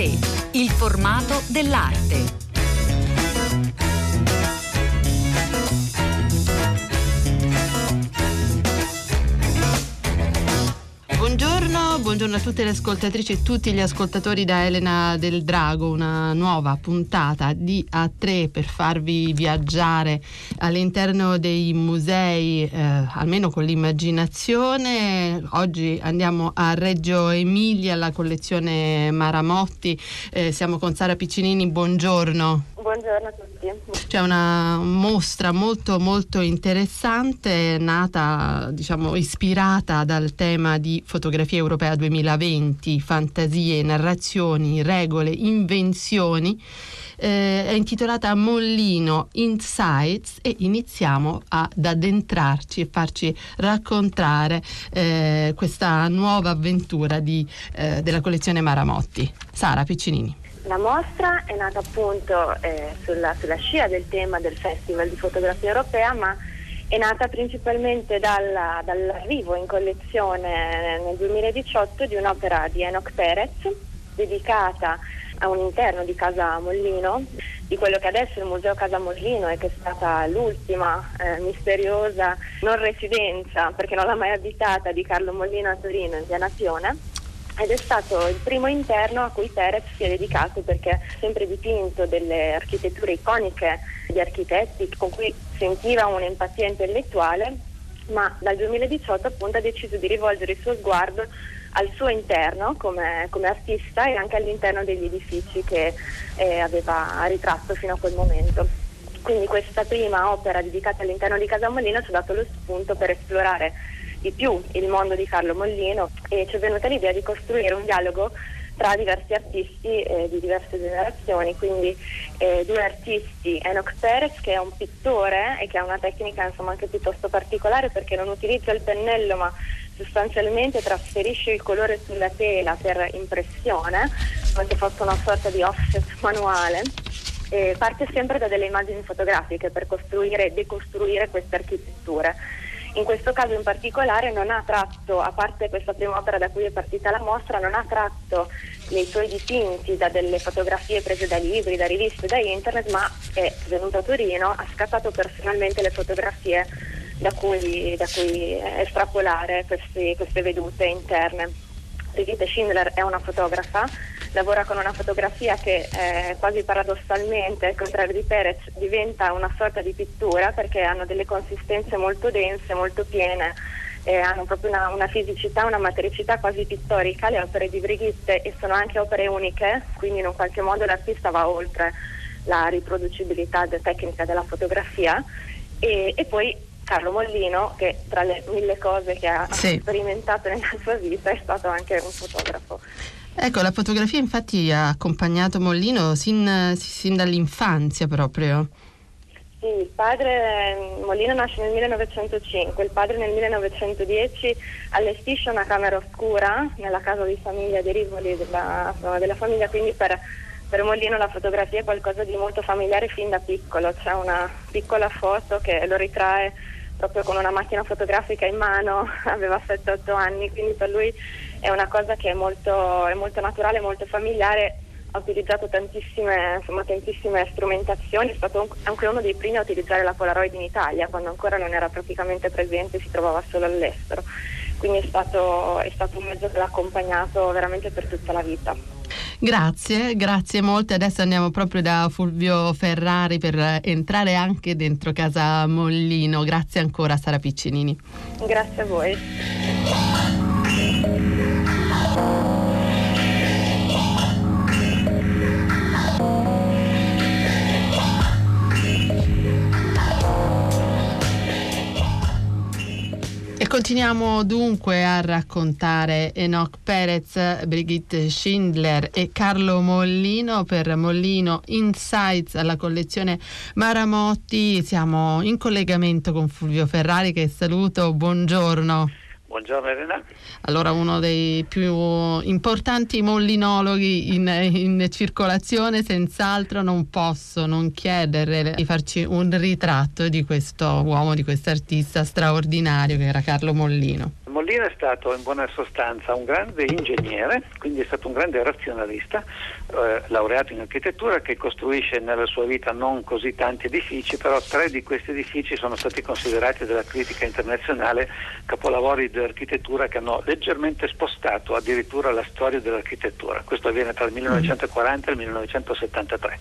A3, il formato dell'arte. Buongiorno a tutte le ascoltatrici e tutti gli ascoltatori da Elena del Drago, una nuova puntata di A3 per farvi viaggiare all'interno dei musei, eh, almeno con l'immaginazione. Oggi andiamo a Reggio Emilia, alla collezione Maramotti, eh, siamo con Sara Piccinini, buongiorno. Buongiorno a tutti. C'è una mostra molto molto interessante, nata, diciamo, ispirata dal tema di fotografia europea 2020, fantasie, narrazioni, regole, invenzioni. Eh, è intitolata Mollino Insights e iniziamo ad addentrarci e farci raccontare eh, questa nuova avventura di, eh, della collezione Maramotti. Sara Piccinini. La mostra è nata appunto eh, sulla, sulla, scia del tema del Festival di fotografia europea, ma è nata principalmente dalla, dall'arrivo in collezione nel 2018 di un'opera di Enoch Perez dedicata a un interno di Casa Mollino, di quello che adesso è il Museo Casa Mollino e che è stata l'ultima eh, misteriosa non residenza, perché non l'ha mai abitata, di Carlo Mollino a Torino in via Nazione ed è stato il primo interno a cui Perez si è dedicato perché ha sempre dipinto delle architetture iconiche di architetti con cui sentiva un'empatia intellettuale, ma dal 2018 appunto ha deciso di rivolgere il suo sguardo al suo interno come, come artista e anche all'interno degli edifici che eh, aveva ritratto fino a quel momento. Quindi questa prima opera dedicata all'interno di Casa Molino ci ha dato lo spunto per esplorare di più il mondo di Carlo Mollino e ci è venuta l'idea di costruire un dialogo tra diversi artisti eh, di diverse generazioni, quindi eh, due artisti, Enoch Perez che è un pittore e che ha una tecnica insomma, anche piuttosto particolare perché non utilizza il pennello ma sostanzialmente trasferisce il colore sulla tela per impressione, come se fosse una sorta di offset manuale. E parte sempre da delle immagini fotografiche per costruire e decostruire queste architetture in questo caso in particolare non ha tratto, a parte questa prima opera da cui è partita la mostra, non ha tratto nei suoi dipinti da delle fotografie prese da libri, da riviste, da internet, ma è venuto a Torino, ha scattato personalmente le fotografie da cui, da cui estrapolare questi, queste vedute interne. Brigitte Schindler è una fotografa lavora con una fotografia che eh, quasi paradossalmente, al contrario di Perez, diventa una sorta di pittura perché hanno delle consistenze molto dense, molto piene, eh, hanno proprio una, una, fisicità, una matericità quasi pittorica, le opere di Brigitte e sono anche opere uniche, quindi in un qualche modo l'artista va oltre la riproducibilità de- tecnica della fotografia. E, e poi Carlo Mollino, che tra le mille cose che ha sì. sperimentato nella sua vita è stato anche un fotografo. Ecco, la fotografia infatti ha accompagnato Mollino sin, sin dall'infanzia proprio. Sì, il padre Mollino nasce nel 1905, il padre nel 1910 allestisce una camera oscura nella casa di famiglia dei Rivoli della, della famiglia, quindi per, per, Mollino la fotografia è qualcosa di molto familiare fin da piccolo, c'è una piccola foto che lo ritrae proprio con una macchina fotografica in mano, aveva 7-8 anni, quindi per lui è una cosa che è molto, è molto naturale, molto familiare, ha utilizzato tantissime, insomma, tantissime strumentazioni, è stato anche uno dei primi a utilizzare la Polaroid in Italia, quando ancora non era praticamente presente, si trovava solo all'estero. Quindi è stato, è stato un mezzo che l'ha accompagnato veramente per tutta la vita. Grazie, grazie molte. Adesso andiamo proprio da Fulvio Ferrari per entrare anche dentro casa Mollino. Grazie ancora Sara Piccinini. Grazie a voi. Continuiamo dunque a raccontare Enoch Perez, Brigitte Schindler e Carlo Mollino per Mollino Insights alla collezione Maramotti. Siamo in collegamento con Fulvio Ferrari che saluto, buongiorno. Buongiorno Elena. Allora uno dei più importanti mollinologhi in, in circolazione, senz'altro non posso non chiedere di farci un ritratto di questo uomo, di questo artista straordinario che era Carlo Mollino. Mollino è stato in buona sostanza un grande ingegnere, quindi è stato un grande razionalista, eh, laureato in architettura che costruisce nella sua vita non così tanti edifici, però tre di questi edifici sono stati considerati dalla critica internazionale capolavori di architettura che hanno leggermente spostato addirittura la storia dell'architettura. Questo avviene tra il 1940 e il 1973.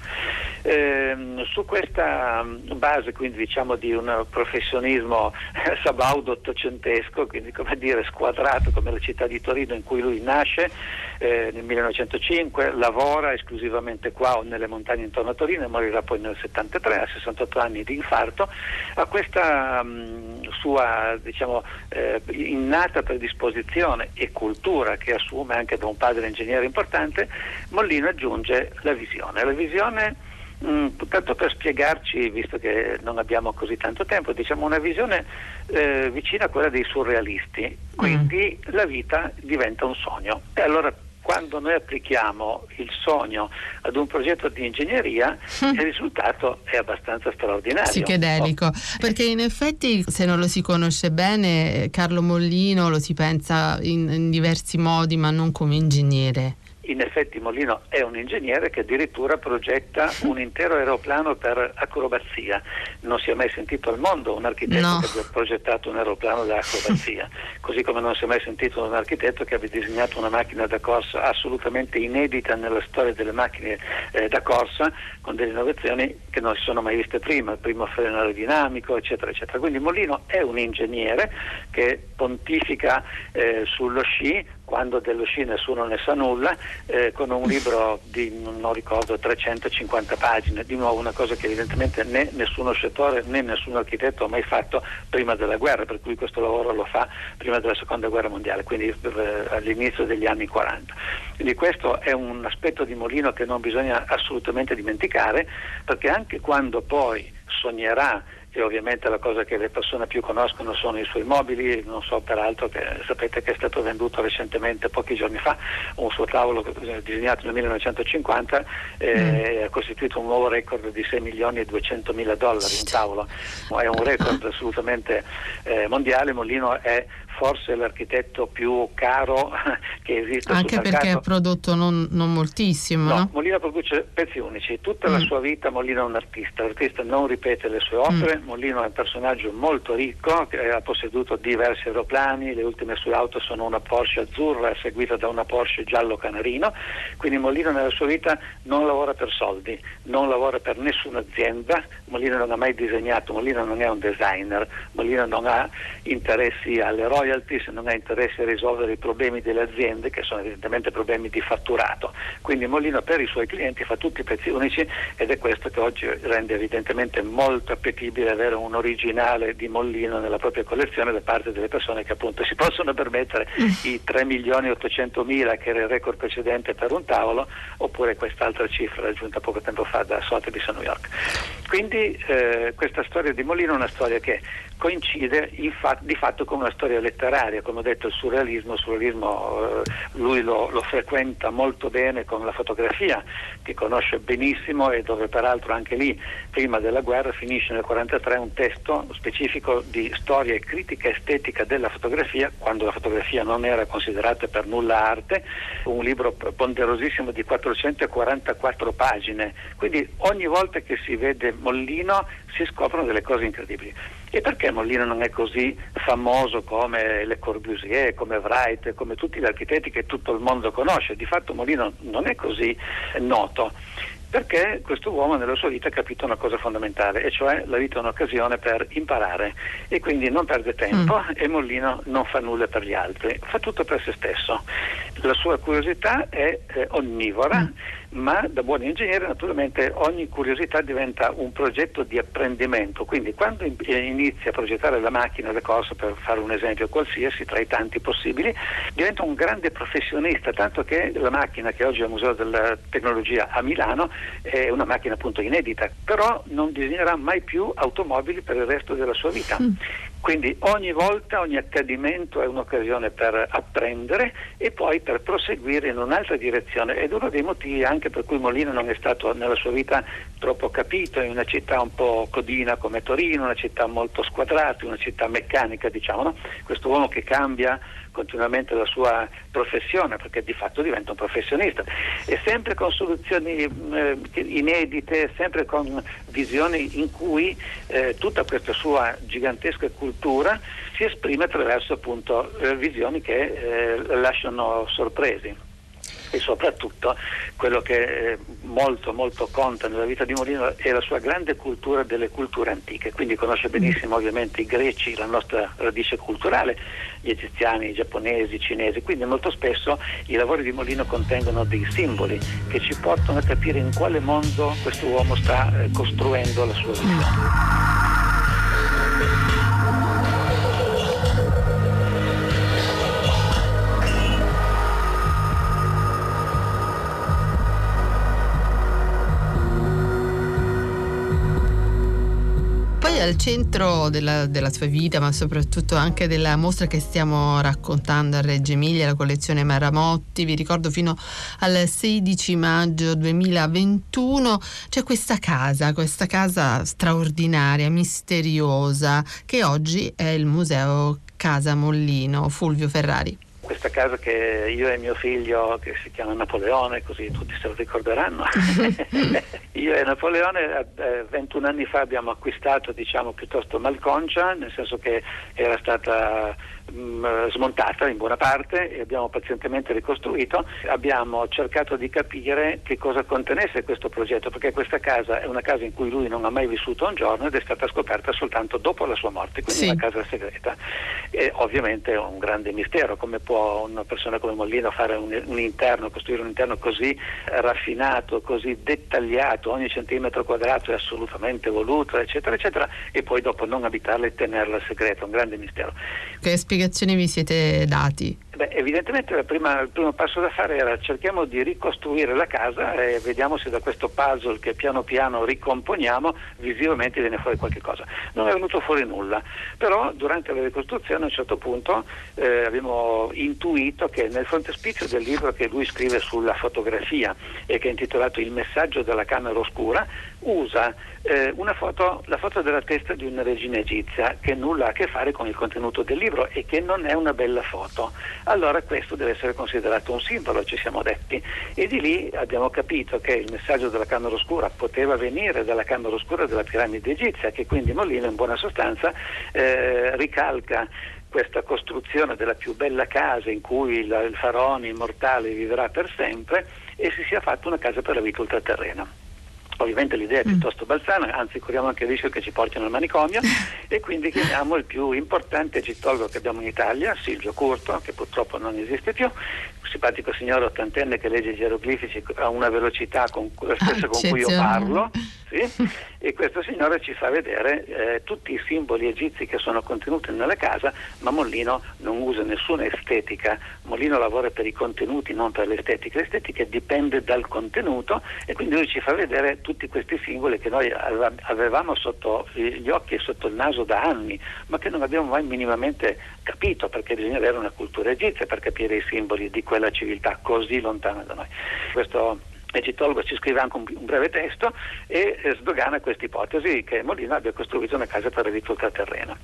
Eh, su questa base quindi diciamo di un professionismo sabaudo ottocentesco, quindi come dire squadrato come la città di Torino in cui lui nasce eh, nel 1905, lavora esclusivamente qua o nelle montagne intorno a Torino e morirà poi nel 73 a 68 anni di infarto, a questa mh, sua diciamo, eh, innata predisposizione e cultura che assume anche da un padre ingegnere importante, Mollino aggiunge la visione. La visione Mm, tanto per spiegarci, visto che non abbiamo così tanto tempo, diciamo una visione eh, vicina a quella dei surrealisti, quindi mm. la vita diventa un sogno. E allora quando noi applichiamo il sogno ad un progetto di ingegneria mm. il risultato è abbastanza straordinario. Psichedelico, oh. perché in effetti se non lo si conosce bene Carlo Mollino lo si pensa in, in diversi modi ma non come ingegnere in effetti Molino è un ingegnere che addirittura progetta un intero aeroplano per acrobazia. Non si è mai sentito al mondo un architetto no. che abbia progettato un aeroplano da acrobazia, così come non si è mai sentito un architetto che abbia disegnato una macchina da corsa assolutamente inedita nella storia delle macchine eh, da corsa, con delle innovazioni che non si sono mai viste prima, il primo freno aerodinamico, eccetera, eccetera. Quindi Molino è un ingegnere che pontifica eh, sullo sci, quando dello sci nessuno ne sa nulla, eh, con un libro di, non ricordo, 350 pagine, di nuovo una cosa che evidentemente né nessuno scettore né nessun architetto ha mai fatto prima della guerra, per cui questo lavoro lo fa prima della seconda guerra mondiale, quindi eh, all'inizio degli anni 40. Quindi questo è un aspetto di Molino che non bisogna assolutamente dimenticare, perché anche quando poi sognerà e ovviamente la cosa che le persone più conoscono sono i suoi mobili, non so peraltro che sapete che è stato venduto recentemente pochi giorni fa un suo tavolo eh, disegnato nel 1950 e mm. ha costituito un nuovo record di 6 milioni e 200 mila dollari un tavolo, è un record assolutamente eh, mondiale, Molino è forse l'architetto più caro che esiste anche perché ha prodotto non, non moltissimo no, no? Molino produce pezzi unici tutta mm. la sua vita Molino è un artista l'artista non ripete le sue opere mm. Molino è un personaggio molto ricco che ha posseduto diversi aeroplani le ultime sue auto sono una Porsche azzurra seguita da una Porsche giallo canarino quindi Molino nella sua vita non lavora per soldi non lavora per nessuna azienda Molino non ha mai disegnato Molino non è un designer Molino non ha interessi alle royalty se non ha interesse a risolvere i problemi delle aziende che sono evidentemente problemi di fatturato. Quindi Molino per i suoi clienti fa tutti i pezzi unici ed è questo che oggi rende evidentemente molto appetibile avere un originale di Mollino nella propria collezione da parte delle persone che appunto si possono permettere i 3 milioni e 800 mila che era il record precedente per un tavolo oppure quest'altra cifra raggiunta poco tempo fa da Sotheby's a New York. Quindi eh, questa storia di Molino è una storia che coincide fa- di fatto con una storia letteraria, come ho detto il surrealismo, il surrealismo eh, lui lo, lo, frequenta molto bene con la fotografia, che conosce benissimo e dove peraltro anche lì, prima della guerra, finisce nel 1943 un testo specifico di storia e critica estetica della fotografia, quando la fotografia non era considerata per nulla arte, un libro ponderosissimo di 444 pagine, quindi ogni volta che si vede Mollino si scoprono delle cose incredibili. E perché Mollino non è così famoso come Le Corbusier, come Wright, come tutti gli architetti che tutto il mondo conosce? Di fatto Mollino non è così noto perché questo uomo nella sua vita ha capito una cosa fondamentale, e cioè la vita è un'occasione per imparare e quindi non perde tempo mm. e Mollino non fa nulla per gli altri, fa tutto per se stesso. La sua curiosità è eh, onnivora. Mm ma da buon ingegnere naturalmente ogni curiosità diventa un progetto di apprendimento, quindi quando eh, inizia a progettare la macchina da corsa, per fare un esempio qualsiasi tra i tanti possibili, diventa un grande professionista, tanto che la macchina che oggi è al Museo della Tecnologia a Milano è una macchina appunto inedita, però non disegnerà mai più automobili per il resto della sua vita. Mm. Quindi ogni volta, ogni accadimento è un'occasione per apprendere e poi per proseguire in un'altra direzione ed uno dei motivi anche per cui Molino non è stato nella sua vita troppo capito in una città un po' codina come Torino, una città molto squadrata, una città meccanica diciamo, no? questo uomo che cambia continuamente la sua professione perché di fatto diventa un professionista. E sempre con soluzioni eh, inedite, sempre con visioni in cui eh, tutta questa sua gigantesca cultura si esprime attraverso appunto eh, visioni che eh, lasciano sorpresi e soprattutto quello che eh, molto molto conta nella vita di Molino è la sua grande cultura delle culture antiche, quindi conosce benissimo ovviamente i greci, la nostra radice culturale, gli egiziani, i giapponesi, i cinesi, quindi molto spesso i lavori di Molino contengono dei simboli che ci portano a capire in quale mondo questo uomo sta eh, costruendo la sua vita. Al centro della, della, sua vita, ma soprattutto anche della mostra che stiamo raccontando a Reggio Emilia, la collezione Maramotti, vi ricordo fino al 16 maggio 2021, c'è questa casa, questa casa straordinaria, misteriosa, che oggi è il Museo Casa Mollino, Fulvio Ferrari questa casa che io e mio figlio, che si chiama Napoleone, così tutti se lo ricorderanno, io e Napoleone eh, 21 anni fa abbiamo acquistato diciamo piuttosto malconcia, nel senso che era stata mh, mm, smontata in buona parte e abbiamo pazientemente ricostruito, abbiamo cercato di capire che cosa contenesse questo progetto, perché questa casa è una casa in cui lui non ha mai vissuto un giorno ed è stata scoperta soltanto dopo la sua morte, quindi sì. una casa segreta. E ovviamente è un grande mistero, come può una persona come Mollino fare un, un interno, costruire un interno così raffinato, così dettagliato, ogni centimetro quadrato è assolutamente voluto, eccetera, eccetera, e poi dopo non abitarla e tenerla segreta, un grande mistero. Che spiegazioni vi siete dati? Beh, evidentemente prima, il primo passo da fare era cerchiamo di ricostruire la casa e vediamo se da questo puzzle che piano piano ricomponiamo visivamente viene fuori qualche cosa. Non è venuto fuori nulla, però durante la ricostruzione a un certo punto eh, abbiamo intuito che nel frontespizio del libro che lui scrive sulla fotografia e che è intitolato Il messaggio della camera oscura usa eh, foto, la foto della testa di una regina egizia che nulla ha a che fare con il contenuto del libro e che non è una bella foto allora questo deve essere considerato un simbolo, ci siamo detti. E di lì abbiamo capito che il messaggio della Camera Oscura poteva venire dalla Camera Oscura della piramide egizia, che quindi Molino in buona sostanza eh, ricalca questa costruzione della più bella casa in cui il faraone immortale vivrà per sempre e si sia fatta una casa per la vita ultraterrena. Ovviamente l'idea è mm. piuttosto balzana, anzi corriamo anche il rischio che ci portino al manicomio e quindi chiamiamo il più importante egittologo che abbiamo in Italia, Silvio Curto, che purtroppo non esiste più, simpatico signore ottantenne che legge gli geroglifici a una velocità con, la stessa con cui io parlo sì? e questo signore ci fa vedere eh, tutti i simboli egizi che sono contenuti nella casa, ma Mollino non usa nessuna estetica, Mollino lavora per i contenuti, non per l'estetica, l'estetica dipende dal contenuto e quindi lui ci fa vedere tutti questi simboli che noi avevamo sotto gli occhi e sotto il naso da anni, ma che non abbiamo mai minimamente capito perché bisogna avere una cultura egizia per capire i simboli di quella civiltà così lontana da noi. Questo egittologo ci scrive anche un, un breve testo e eh, sdogana questa ipotesi che Molina abbia costruito una casa per il ultraterreno.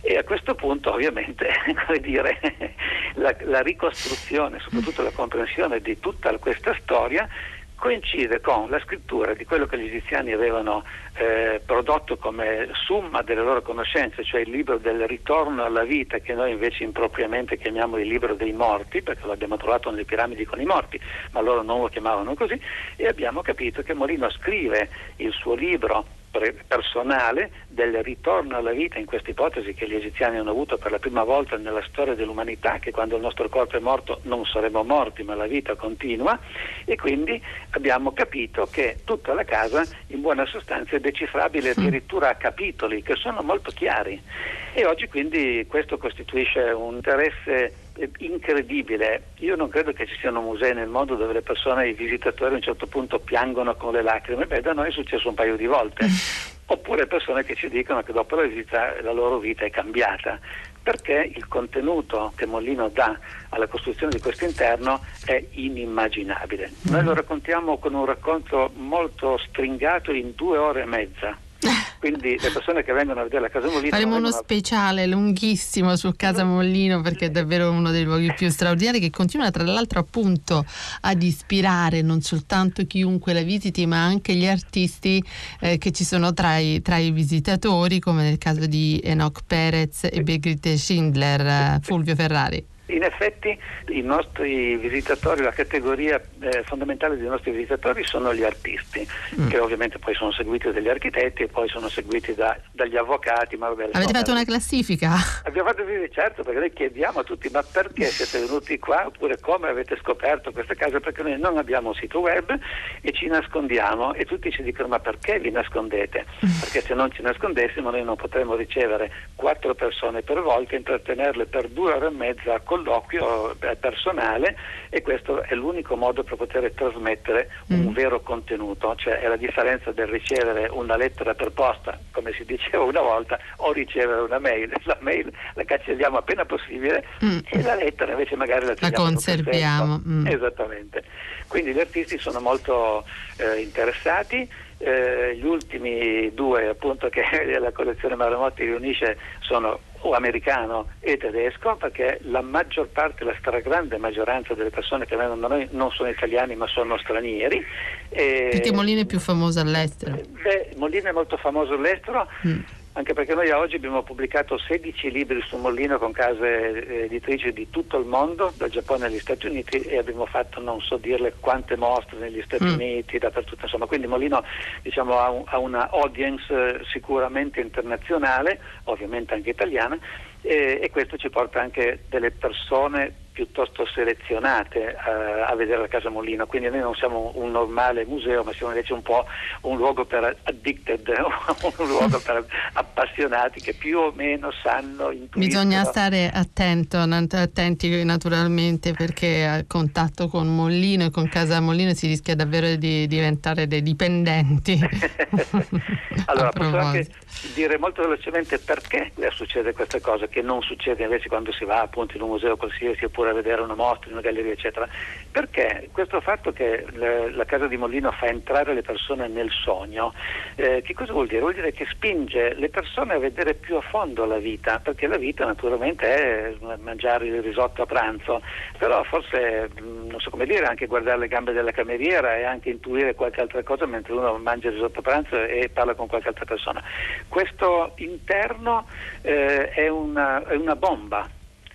E a questo punto ovviamente dire, la, la ricostruzione, soprattutto la comprensione di tutta questa storia coincide con la scrittura di quello che gli egiziani avevano eh, prodotto come summa delle loro conoscenze, cioè il libro del ritorno alla vita che noi invece impropriamente chiamiamo il libro dei morti, perché l'abbiamo trovato nelle piramidi con i morti, ma loro non lo chiamavano così, e abbiamo capito che Molino scrive il suo libro personale del ritorno alla vita in questa ipotesi che gli egiziani hanno avuto per la prima volta nella storia dell'umanità, che quando il nostro corpo è morto non saremo morti ma la vita continua. E quindi abbiamo capito che tutta la casa in buona sostanza è decifrabile addirittura a capitoli che sono molto chiari E oggi quindi questo costituisce un interesse incredibile. Io non credo che ci siano musei nel mondo dove le persone, i visitatori a un certo punto piangono con le lacrime. Beh, da noi è successo un paio di volte. Oppure persone che ci dicono che dopo la visita la loro vita è cambiata perché il contenuto che Mollino dà alla costruzione di questo interno è inimmaginabile. Noi lo raccontiamo con un racconto molto stringato in due ore e mezza quindi le persone che vengono a vedere la Casa Mollino faremo uno speciale lunghissimo su Casa Mollino perché è davvero uno dei luoghi più straordinari che continua tra l'altro appunto ad ispirare non soltanto chiunque la visiti ma anche gli artisti eh, che ci sono tra i, tra i, visitatori come nel caso di Enoch Perez e Birgit Schindler eh, Fulvio Ferrari in effetti i nostri visitatori, la categoria eh, fondamentale dei nostri visitatori sono gli artisti, mm. che ovviamente poi sono seguiti dagli architetti e poi sono seguiti da, dagli avvocati. Ma vabbè, Avete fatto una classifica? Abbiamo fatto sì, certo, perché noi chiediamo a tutti ma perché siete venuti qua oppure come avete scoperto queste case, perché noi non abbiamo un sito web e ci nascondiamo e tutti ci dicono ma perché vi nascondete? Mm. Perché se non ci nascondessimo noi non potremmo ricevere quattro persone per volta, intrattenerle per due ore e mezza colloquio eh, personale e questo è l'unico modo per poter trasmettere mm. un vero contenuto, cioè è la differenza del ricevere una lettera per posta, come si diceva una volta, o ricevere una mail. La mail la cancelliamo appena possibile mm. e la lettera invece magari la, la conserviamo. Mm. Esattamente. Quindi gli artisti sono molto eh, interessati. Eh, gli ultimi due appunto che la collezione Maramotti riunisce sono o americano e tedesco perché la maggior parte, la stragrande maggioranza delle persone che vengono da noi non sono italiani ma sono stranieri. E, perché Molino è più famoso all'estero? Beh, Molino è molto famoso all'estero. Mm anche perché noi oggi abbiamo pubblicato 16 libri su Mollino con case eh, editrici di tutto il mondo, dal Giappone agli Stati Uniti e abbiamo fatto non so dirle quante mostre negli Stati mm. Uniti, dappertutto, insomma, quindi Mollino diciamo, ha, un, ha, una audience eh, sicuramente internazionale, ovviamente anche italiana, e, e questo ci porta anche delle persone piuttosto selezionate uh, a vedere la Casa Molino, quindi noi non siamo un normale museo, ma siamo invece un po' un luogo per addicted, un luogo per appassionati che più o meno sanno intuiscono. Bisogna stare attento, attenti naturalmente perché a contatto con Mollino e con Casa Molino si rischia davvero di diventare dei dipendenti. allora, posso anche dire molto velocemente perché succede questa cosa che non succede invece quando si va appunto in un museo qualsiasi oppure a vedere una mostra in una galleria eccetera. Perché questo fatto che le, la casa di Mollino fa entrare le persone nel sogno eh, che cosa vuol dire? vuol dire che spinge le persone a vedere più a fondo la vita perché la vita naturalmente è mangiare il risotto a pranzo. Però forse mm, non so come dire anche guardare le gambe della cameriera e anche intuire qualche altra cosa mentre uno mangia il risotto a pranzo e parla con qualche altra persona. Questo interno eh, è, una, è una bomba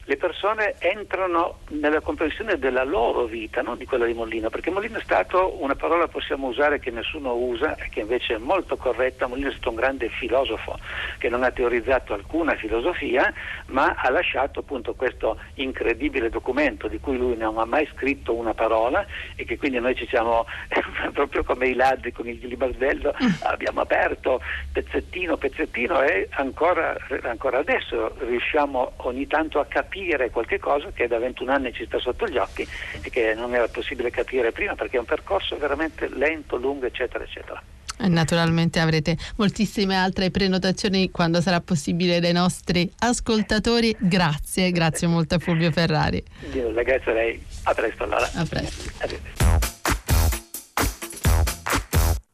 le persone entrano nella comprensione della loro vita, non di quella di Mollino, perché Mollino è stato una parola possiamo usare che nessuno usa e che invece è molto corretta, Mollino è stato un grande filosofo che non ha teorizzato alcuna filosofia, ma ha lasciato appunto questo incredibile documento di cui lui non ha mai scritto una parola e che quindi noi ci siamo proprio come i ladri con il libardello, abbiamo aperto pezzettino pezzettino e ancora, ancora adesso riusciamo ogni tanto a capire capire qualche cosa che da 21 anni ci sta sotto gli occhi e che non era possibile capire prima perché è un percorso veramente lento, lungo, eccetera, eccetera. E naturalmente avrete moltissime altre prenotazioni quando sarà possibile dai nostri ascoltatori. Grazie, grazie molto a Fulvio Ferrari. Grazie a lei, a presto allora. A presto.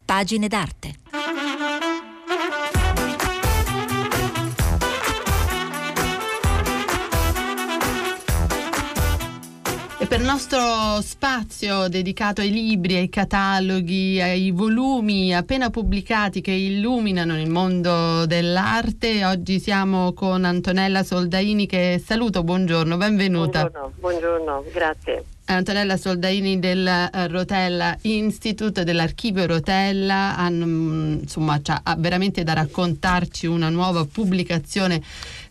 Pagine d'arte. Per il nostro spazio dedicato ai libri, ai cataloghi, ai volumi appena pubblicati che illuminano il mondo dell'arte, oggi siamo con Antonella Soldaini che saluto, buongiorno, benvenuta. Buongiorno, buongiorno grazie. Antonella Soldaini del eh, Rotella Institute, dell'archivio Rotella, hanno, mm, insomma, ha veramente da raccontarci una nuova pubblicazione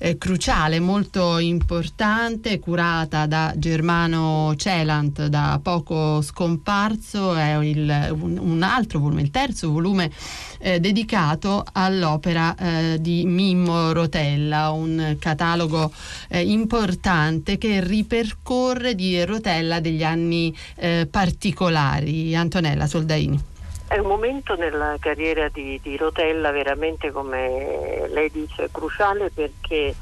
eh, cruciale, molto importante, curata da Germano Celant, da poco scomparso, è il, un, un, altro volume, il terzo volume eh, dedicato all'opera eh, di Mimmo Rotella, un catalogo eh, importante che ripercorre di Rotella degli anni eh, particolari. Antonella Soldaini. È un momento nella carriera di, di, Rotella veramente, come lei dice, cruciale perché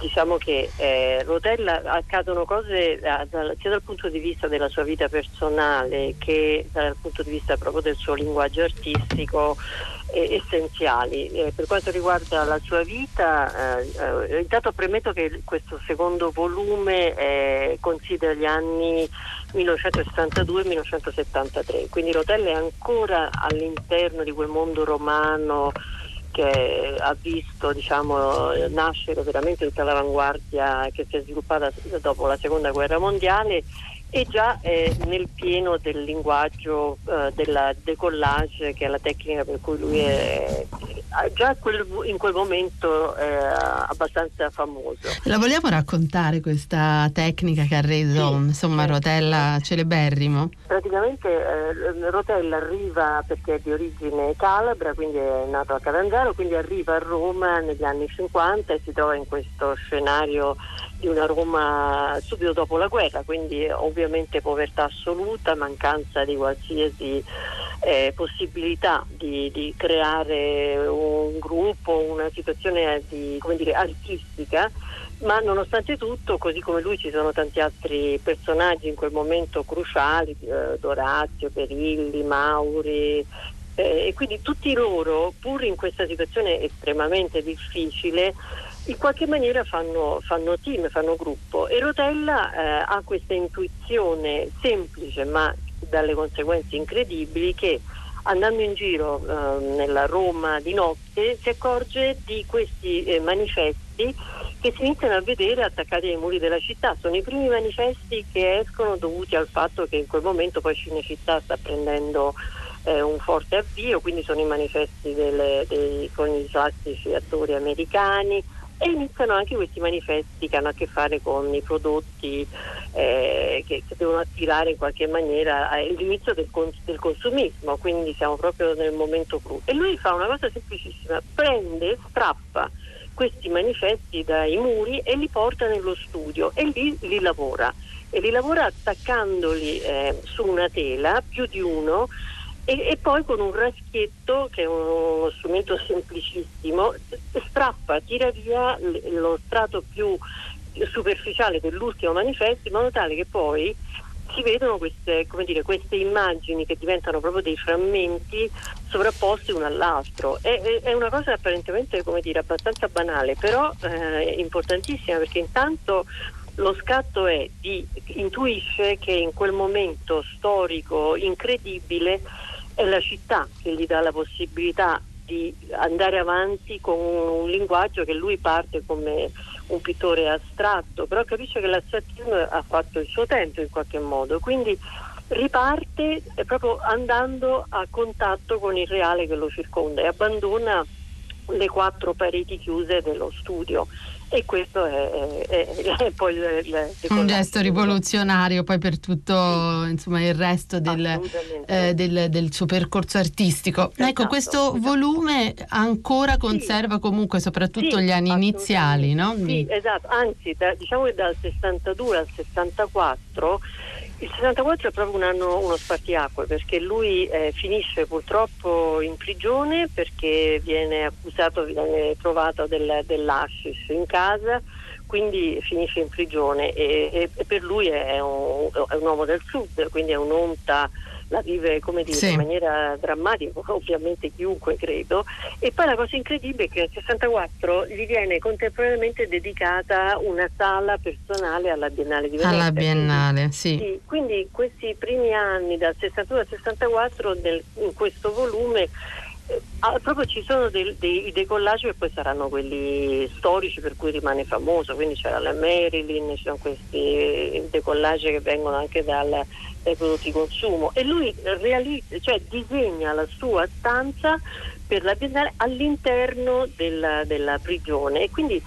diciamo che eh, Rotella accadono cose eh, dal, sia dal punto di vista della sua vita personale che dal punto di vista proprio del suo linguaggio artistico eh, essenziali. Eh, per quanto riguarda la sua vita, eh, eh intanto premetto che questo secondo volume eh, considera gli anni 1962-1973, quindi Rotella è ancora all'interno di quel mondo romano che ha visto diciamo, nascere veramente tutta l'avanguardia che si è sviluppata dopo la seconda guerra mondiale e già è nel pieno del linguaggio eh, della decollage che è la tecnica per cui lui è già quel, in quel momento è abbastanza famoso. La vogliamo raccontare questa tecnica che ha reso sì, insomma, sì. Rotella celeberrimo? Praticamente eh, Rotella arriva perché è di origine calabra, quindi è nato a Catanzaro, quindi arriva a Roma negli anni 50 e si trova in questo scenario di una Roma subito dopo la guerra, quindi ovviamente povertà assoluta, mancanza di qualsiasi eh, possibilità di, di, creare un gruppo, una situazione di, dire, artistica, ma nonostante tutto, così come lui ci sono tanti altri personaggi in quel momento cruciali, eh, Dorazio, Perilli, Mauri, eh, e quindi tutti loro, pur in questa situazione estremamente difficile, in qualche maniera fanno, fanno team, fanno gruppo e Rotella eh, ha questa intuizione semplice ma dalle conseguenze incredibili che andando in giro eh, nella Roma di notte si accorge di questi eh, manifesti che si iniziano a vedere attaccati ai muri della città. Sono i primi manifesti che escono dovuti al fatto che in quel momento poi Cinecittà sta prendendo eh, un forte avvio, quindi sono i manifesti delle, dei, con i classici attori americani e iniziano anche questi manifesti che hanno a che fare con i prodotti eh, che, che, devono attirare in qualche maniera l'inizio del, del, consumismo, quindi siamo proprio nel momento crudo. E lui fa una cosa semplicissima, prende, strappa questi manifesti dai muri e li porta nello studio e lì li lavora e li lavora attaccandoli eh, su una tela, più di uno, e, e, poi con un raschietto, che è uno strumento semplicissimo, strappa, tira via lo strato più superficiale dell'ultimo manifesto in modo tale che poi si vedono queste, dire, queste immagini che diventano proprio dei frammenti sovrapposti uno all'altro. È, è una cosa apparentemente dire, abbastanza banale, però eh, importantissima perché intanto lo scatto è di intuisce che in quel momento storico incredibile è la città che gli dà la possibilità di andare avanti con un linguaggio che lui parte come un pittore astratto, però capisce che l'astrazione ha fatto il suo tempo in qualche modo, quindi riparte proprio andando a contatto con il reale che lo circonda e abbandona le quattro pareti chiuse dello studio e questo è, è, è poi il, il, un gesto rivoluzionario poi per tutto sì. insomma, il resto del, eh, del, del, suo percorso artistico. Esatto, ecco, questo esatto. volume ancora conserva sì. comunque soprattutto sì, gli anni iniziali, no? Sì, esatto, anzi da, diciamo che dal 62 al 64 il 64 è proprio un anno, uno spartiacque perché lui eh, finisce purtroppo in prigione perché viene accusato, viene trovato del, dell'ascis in casa, quindi finisce in prigione e, e, e per lui è un, è un, uomo del sud, quindi è un'onta la vive come dire, sì. in maniera drammatica, ovviamente chiunque credo. E poi la cosa incredibile è che nel 64 gli viene contemporaneamente dedicata una sala personale alla Biennale di Venezia. Alla Biennale, quindi, sì. sì. Quindi questi primi anni dal 62 al 64 nel, in questo volume ah, proprio ci sono dei, dei decollage che poi saranno quelli storici per cui rimane famoso, quindi c'era la Marilyn, ci sono questi decollage che vengono anche dal, dai prodotti consumo. E lui realizza, cioè disegna la sua stanza per la Biennale all'interno della, della prigione. E quindi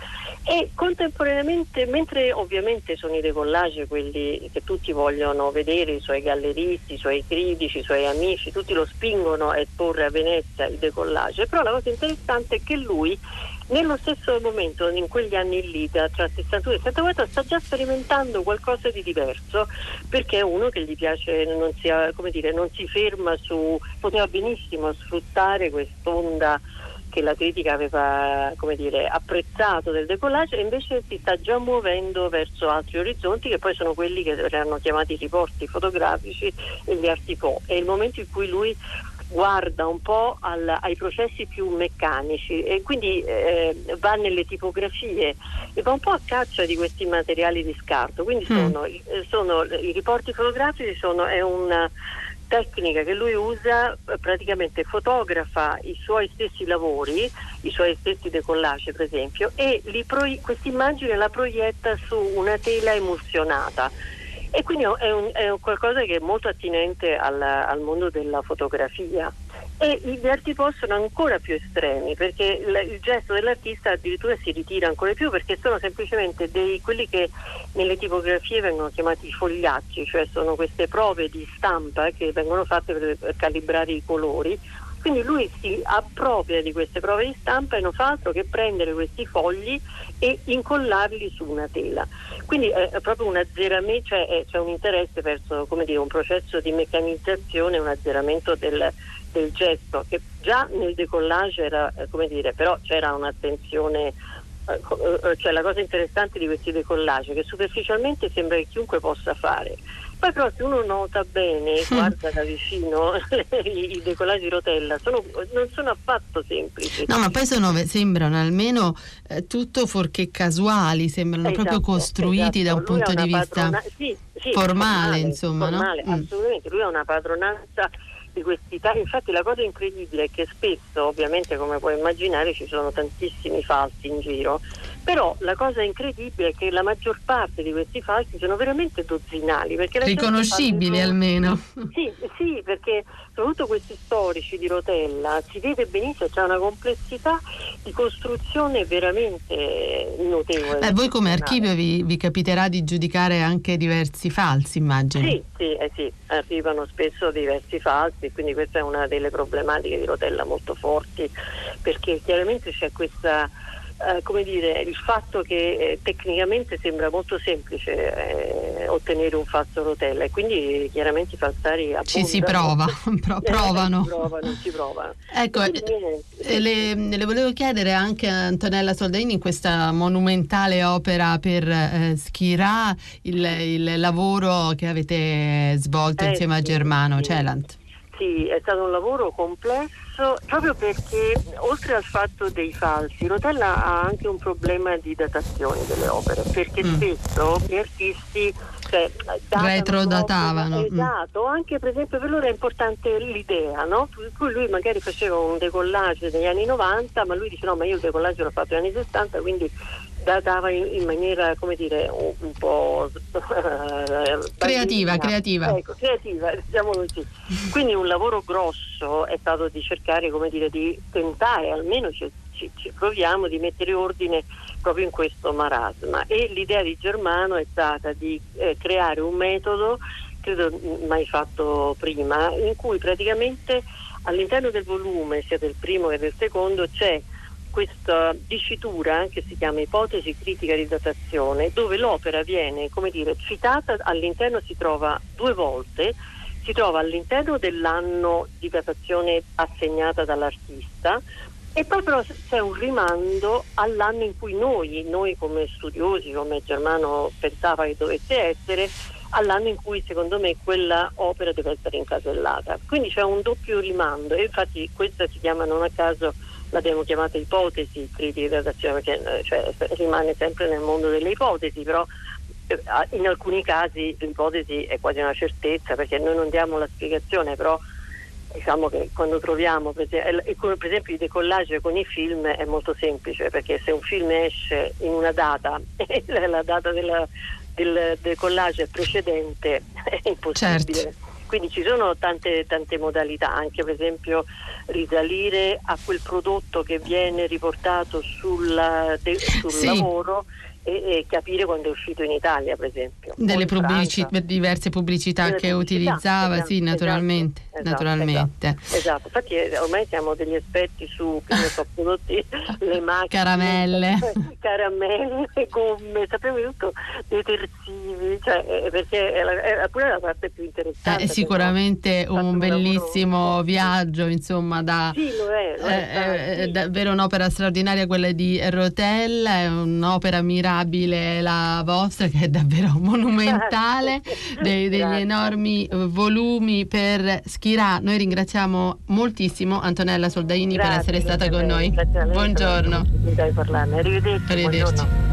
E contemporaneamente, mentre ovviamente sono i decollage quelli che tutti vogliono vedere, i suoi galleristi, i suoi critici, i suoi amici, tutti lo spingono a esporre a Venezia il decollage, però la cosa interessante è che lui nello stesso momento, in quegli anni lì, tra 62 e 74, sta già sperimentando qualcosa di diverso, perché è uno che gli piace, non si, dire, non si ferma su, poteva benissimo sfruttare quest'onda che la critica aveva dire, apprezzato del decollage e invece si sta già muovendo verso altri orizzonti che poi sono quelli che erano chiamati riporti fotografici e gli artipo. È il momento in cui lui guarda un po' al, ai processi più meccanici e quindi eh, va nelle tipografie e va un po' a caccia di questi materiali di scarto. Quindi mm. sono, sono, i riporti fotografici sono, è una tecnica che lui usa, praticamente fotografa i suoi stessi lavori, i suoi stessi decollage per esempio, e questa immagine la proietta su una tela emulsionata e quindi è, un, è qualcosa che è molto attinente al, al mondo della fotografia. E gli arti sono ancora più estremi perché il, gesto dell'artista addirittura si ritira ancora più perché sono semplicemente dei, quelli che nelle tipografie vengono chiamati fogliacci, cioè sono queste prove di stampa che vengono fatte per, per calibrare i colori quindi lui si appropria di queste prove di stampa e non fa altro che prendere questi fogli e incollarli su una tela. Quindi è, proprio un azzeramento, cioè c'è un interesse verso dire, un processo di meccanizzazione, un azzeramento del, del gesto che già nel decollage era, eh, come dire, però c'era un'attenzione eh, eh, cioè la cosa interessante di questi decollage che superficialmente sembra che chiunque possa fare poi però se uno nota bene, guarda da vicino i decollaggi rotella, sono, non sono affatto semplici. No, ma poi sono, sembrano almeno eh, tutto fuorché casuali, sembrano esatto, proprio costruiti esatto. da un Lui punto di vista padrona- sì, sì, formale, formale, insomma. Formale, no? Mm. Assolutamente, lui ha una padronanza di questi tagli. Infatti la cosa incredibile è che spesso, ovviamente come puoi immaginare, ci sono tantissimi falsi in giro, però la cosa incredibile è che la maggior parte di questi falsi sono veramente dozzinali. Riconoscibili almeno. Sì, sì, perché soprattutto questi storici di Rotella si vede benissimo, c'è una complessità di costruzione veramente notevole. Eh, voi come archivio vi, vi, capiterà di giudicare anche diversi falsi, immagino. Sì, sì, eh sì, arrivano spesso diversi falsi e quindi questa è una delle problematiche di Rotella molto forti perché chiaramente c'è questa eh, come dire, il fatto che eh, tecnicamente sembra molto semplice eh, ottenere un falso rotella e quindi chiaramente i falsari appunto, ci si prova, pro- provano. si provano, si provano. Ecco, quindi, eh, le, le, volevo chiedere anche a Antonella Soldini in questa monumentale opera per eh, Schirà il, il, lavoro che avete svolto insieme a Germano sì. Celant. Sì, è stato un lavoro complesso proprio perché oltre al fatto dei falsi, Rotella ha anche un problema di datazione delle opere, perché mm. spesso gli artisti cioè, retrodatavano. Mm. Esatto, anche per esempio per loro è importante l'idea, no? Per cui lui magari faceva un decollage negli anni 90, ma lui dice no, ma io il decollage l'ho fatto negli anni 60, quindi datava in, in maniera, come dire, un, un po' creativa, creativa. Ecco, creativa, diciamo così. Quindi un lavoro grosso è stato di cercare, come dire, di tentare, almeno ci, ci, ci proviamo, di mettere ordine proprio in questo marasma. E l'idea di Germano è stata di eh, creare un metodo, credo mai fatto prima, in cui praticamente all'interno del volume, sia del primo che del secondo, c'è questa dicitura che si chiama ipotesi critica di datazione, dove l'opera viene, dire, citata all'interno si trova due volte, si trova all'interno dell'anno di datazione assegnata dall'artista e poi però c'è un rimando all'anno in cui noi, noi come studiosi, come Germano pensava che dovesse essere, all'anno in cui secondo me quella opera deve essere incasellata. Quindi c'è un doppio rimando e infatti questa si chiama non a caso l'abbiamo chiamata ipotesi critica di datazione perché eh, cioè, rimane sempre nel mondo delle ipotesi, però eh, in alcuni casi l'ipotesi è quasi una certezza perché noi non diamo la spiegazione, però diciamo che quando troviamo per esempio, per esempio i decollage con i film è molto semplice perché se un film esce in una data e la data della, del decollage precedente è impossibile. Certo. Quindi ci sono tante, tante modalità, anche per esempio risalire a quel prodotto che viene riportato sul, de, sul sì. lavoro e, e, capire quando è uscito in Italia, per esempio. Delle pubblici- diverse pubblicità Delle che pubblicità, utilizzava, esatto, sì, naturalmente. Esatto, naturalmente. Esatto, esatto, infatti eh, ormai siamo degli esperti su so, prodotti, le macchine, caramelle, caramelle, gomme, sappiamo tutto, detersivi, cioè, eh, perché è, la, è pure la parte più interessante. Eh, è sicuramente un bellissimo lavoro. viaggio, insomma, da, sì, lo è, lo è, è, è davvero un'opera straordinaria quella di Rotella, è un'opera mirabile la vostra che è davvero monumentale, dei, degli enormi eh, volumi per Schirà. Noi ringraziamo moltissimo Antonella Soldaini Grazie, per essere stata con noi. Buongiorno. Arrivederci. Arrivederci. arrivati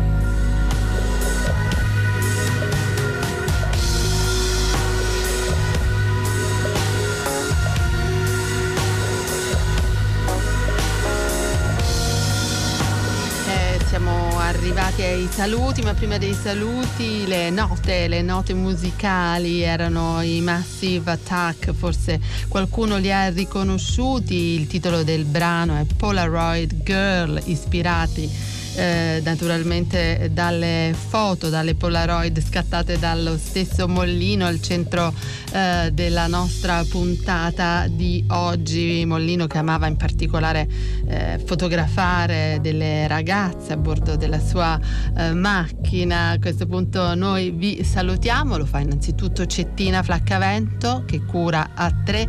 ai saluti, ma prima dei saluti le note, le note musicali erano i Massive Attack, forse qualcuno li ha riconosciuti, il titolo del brano è Polaroid Girl, ispirati eh, naturalmente dalle foto, dalle Polaroid scattate dallo stesso Mollino al centro eh, della nostra puntata di oggi. Mollino che amava in particolare eh, fotografare delle ragazze a bordo della sua eh, macchina. A questo punto noi vi salutiamo, lo fa innanzitutto Cettina Flaccavento che cura a tre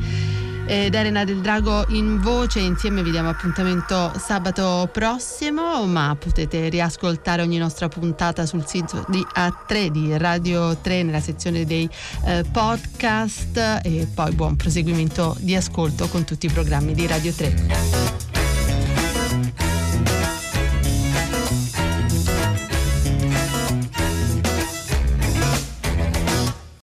ed Elena del Drago in voce. Insieme vi diamo appuntamento sabato prossimo, ma potete riascoltare ogni nostra puntata sul sito di A3 di Radio 3 nella sezione dei eh, podcast e poi buon proseguimento di ascolto con tutti i programmi di Radio 3.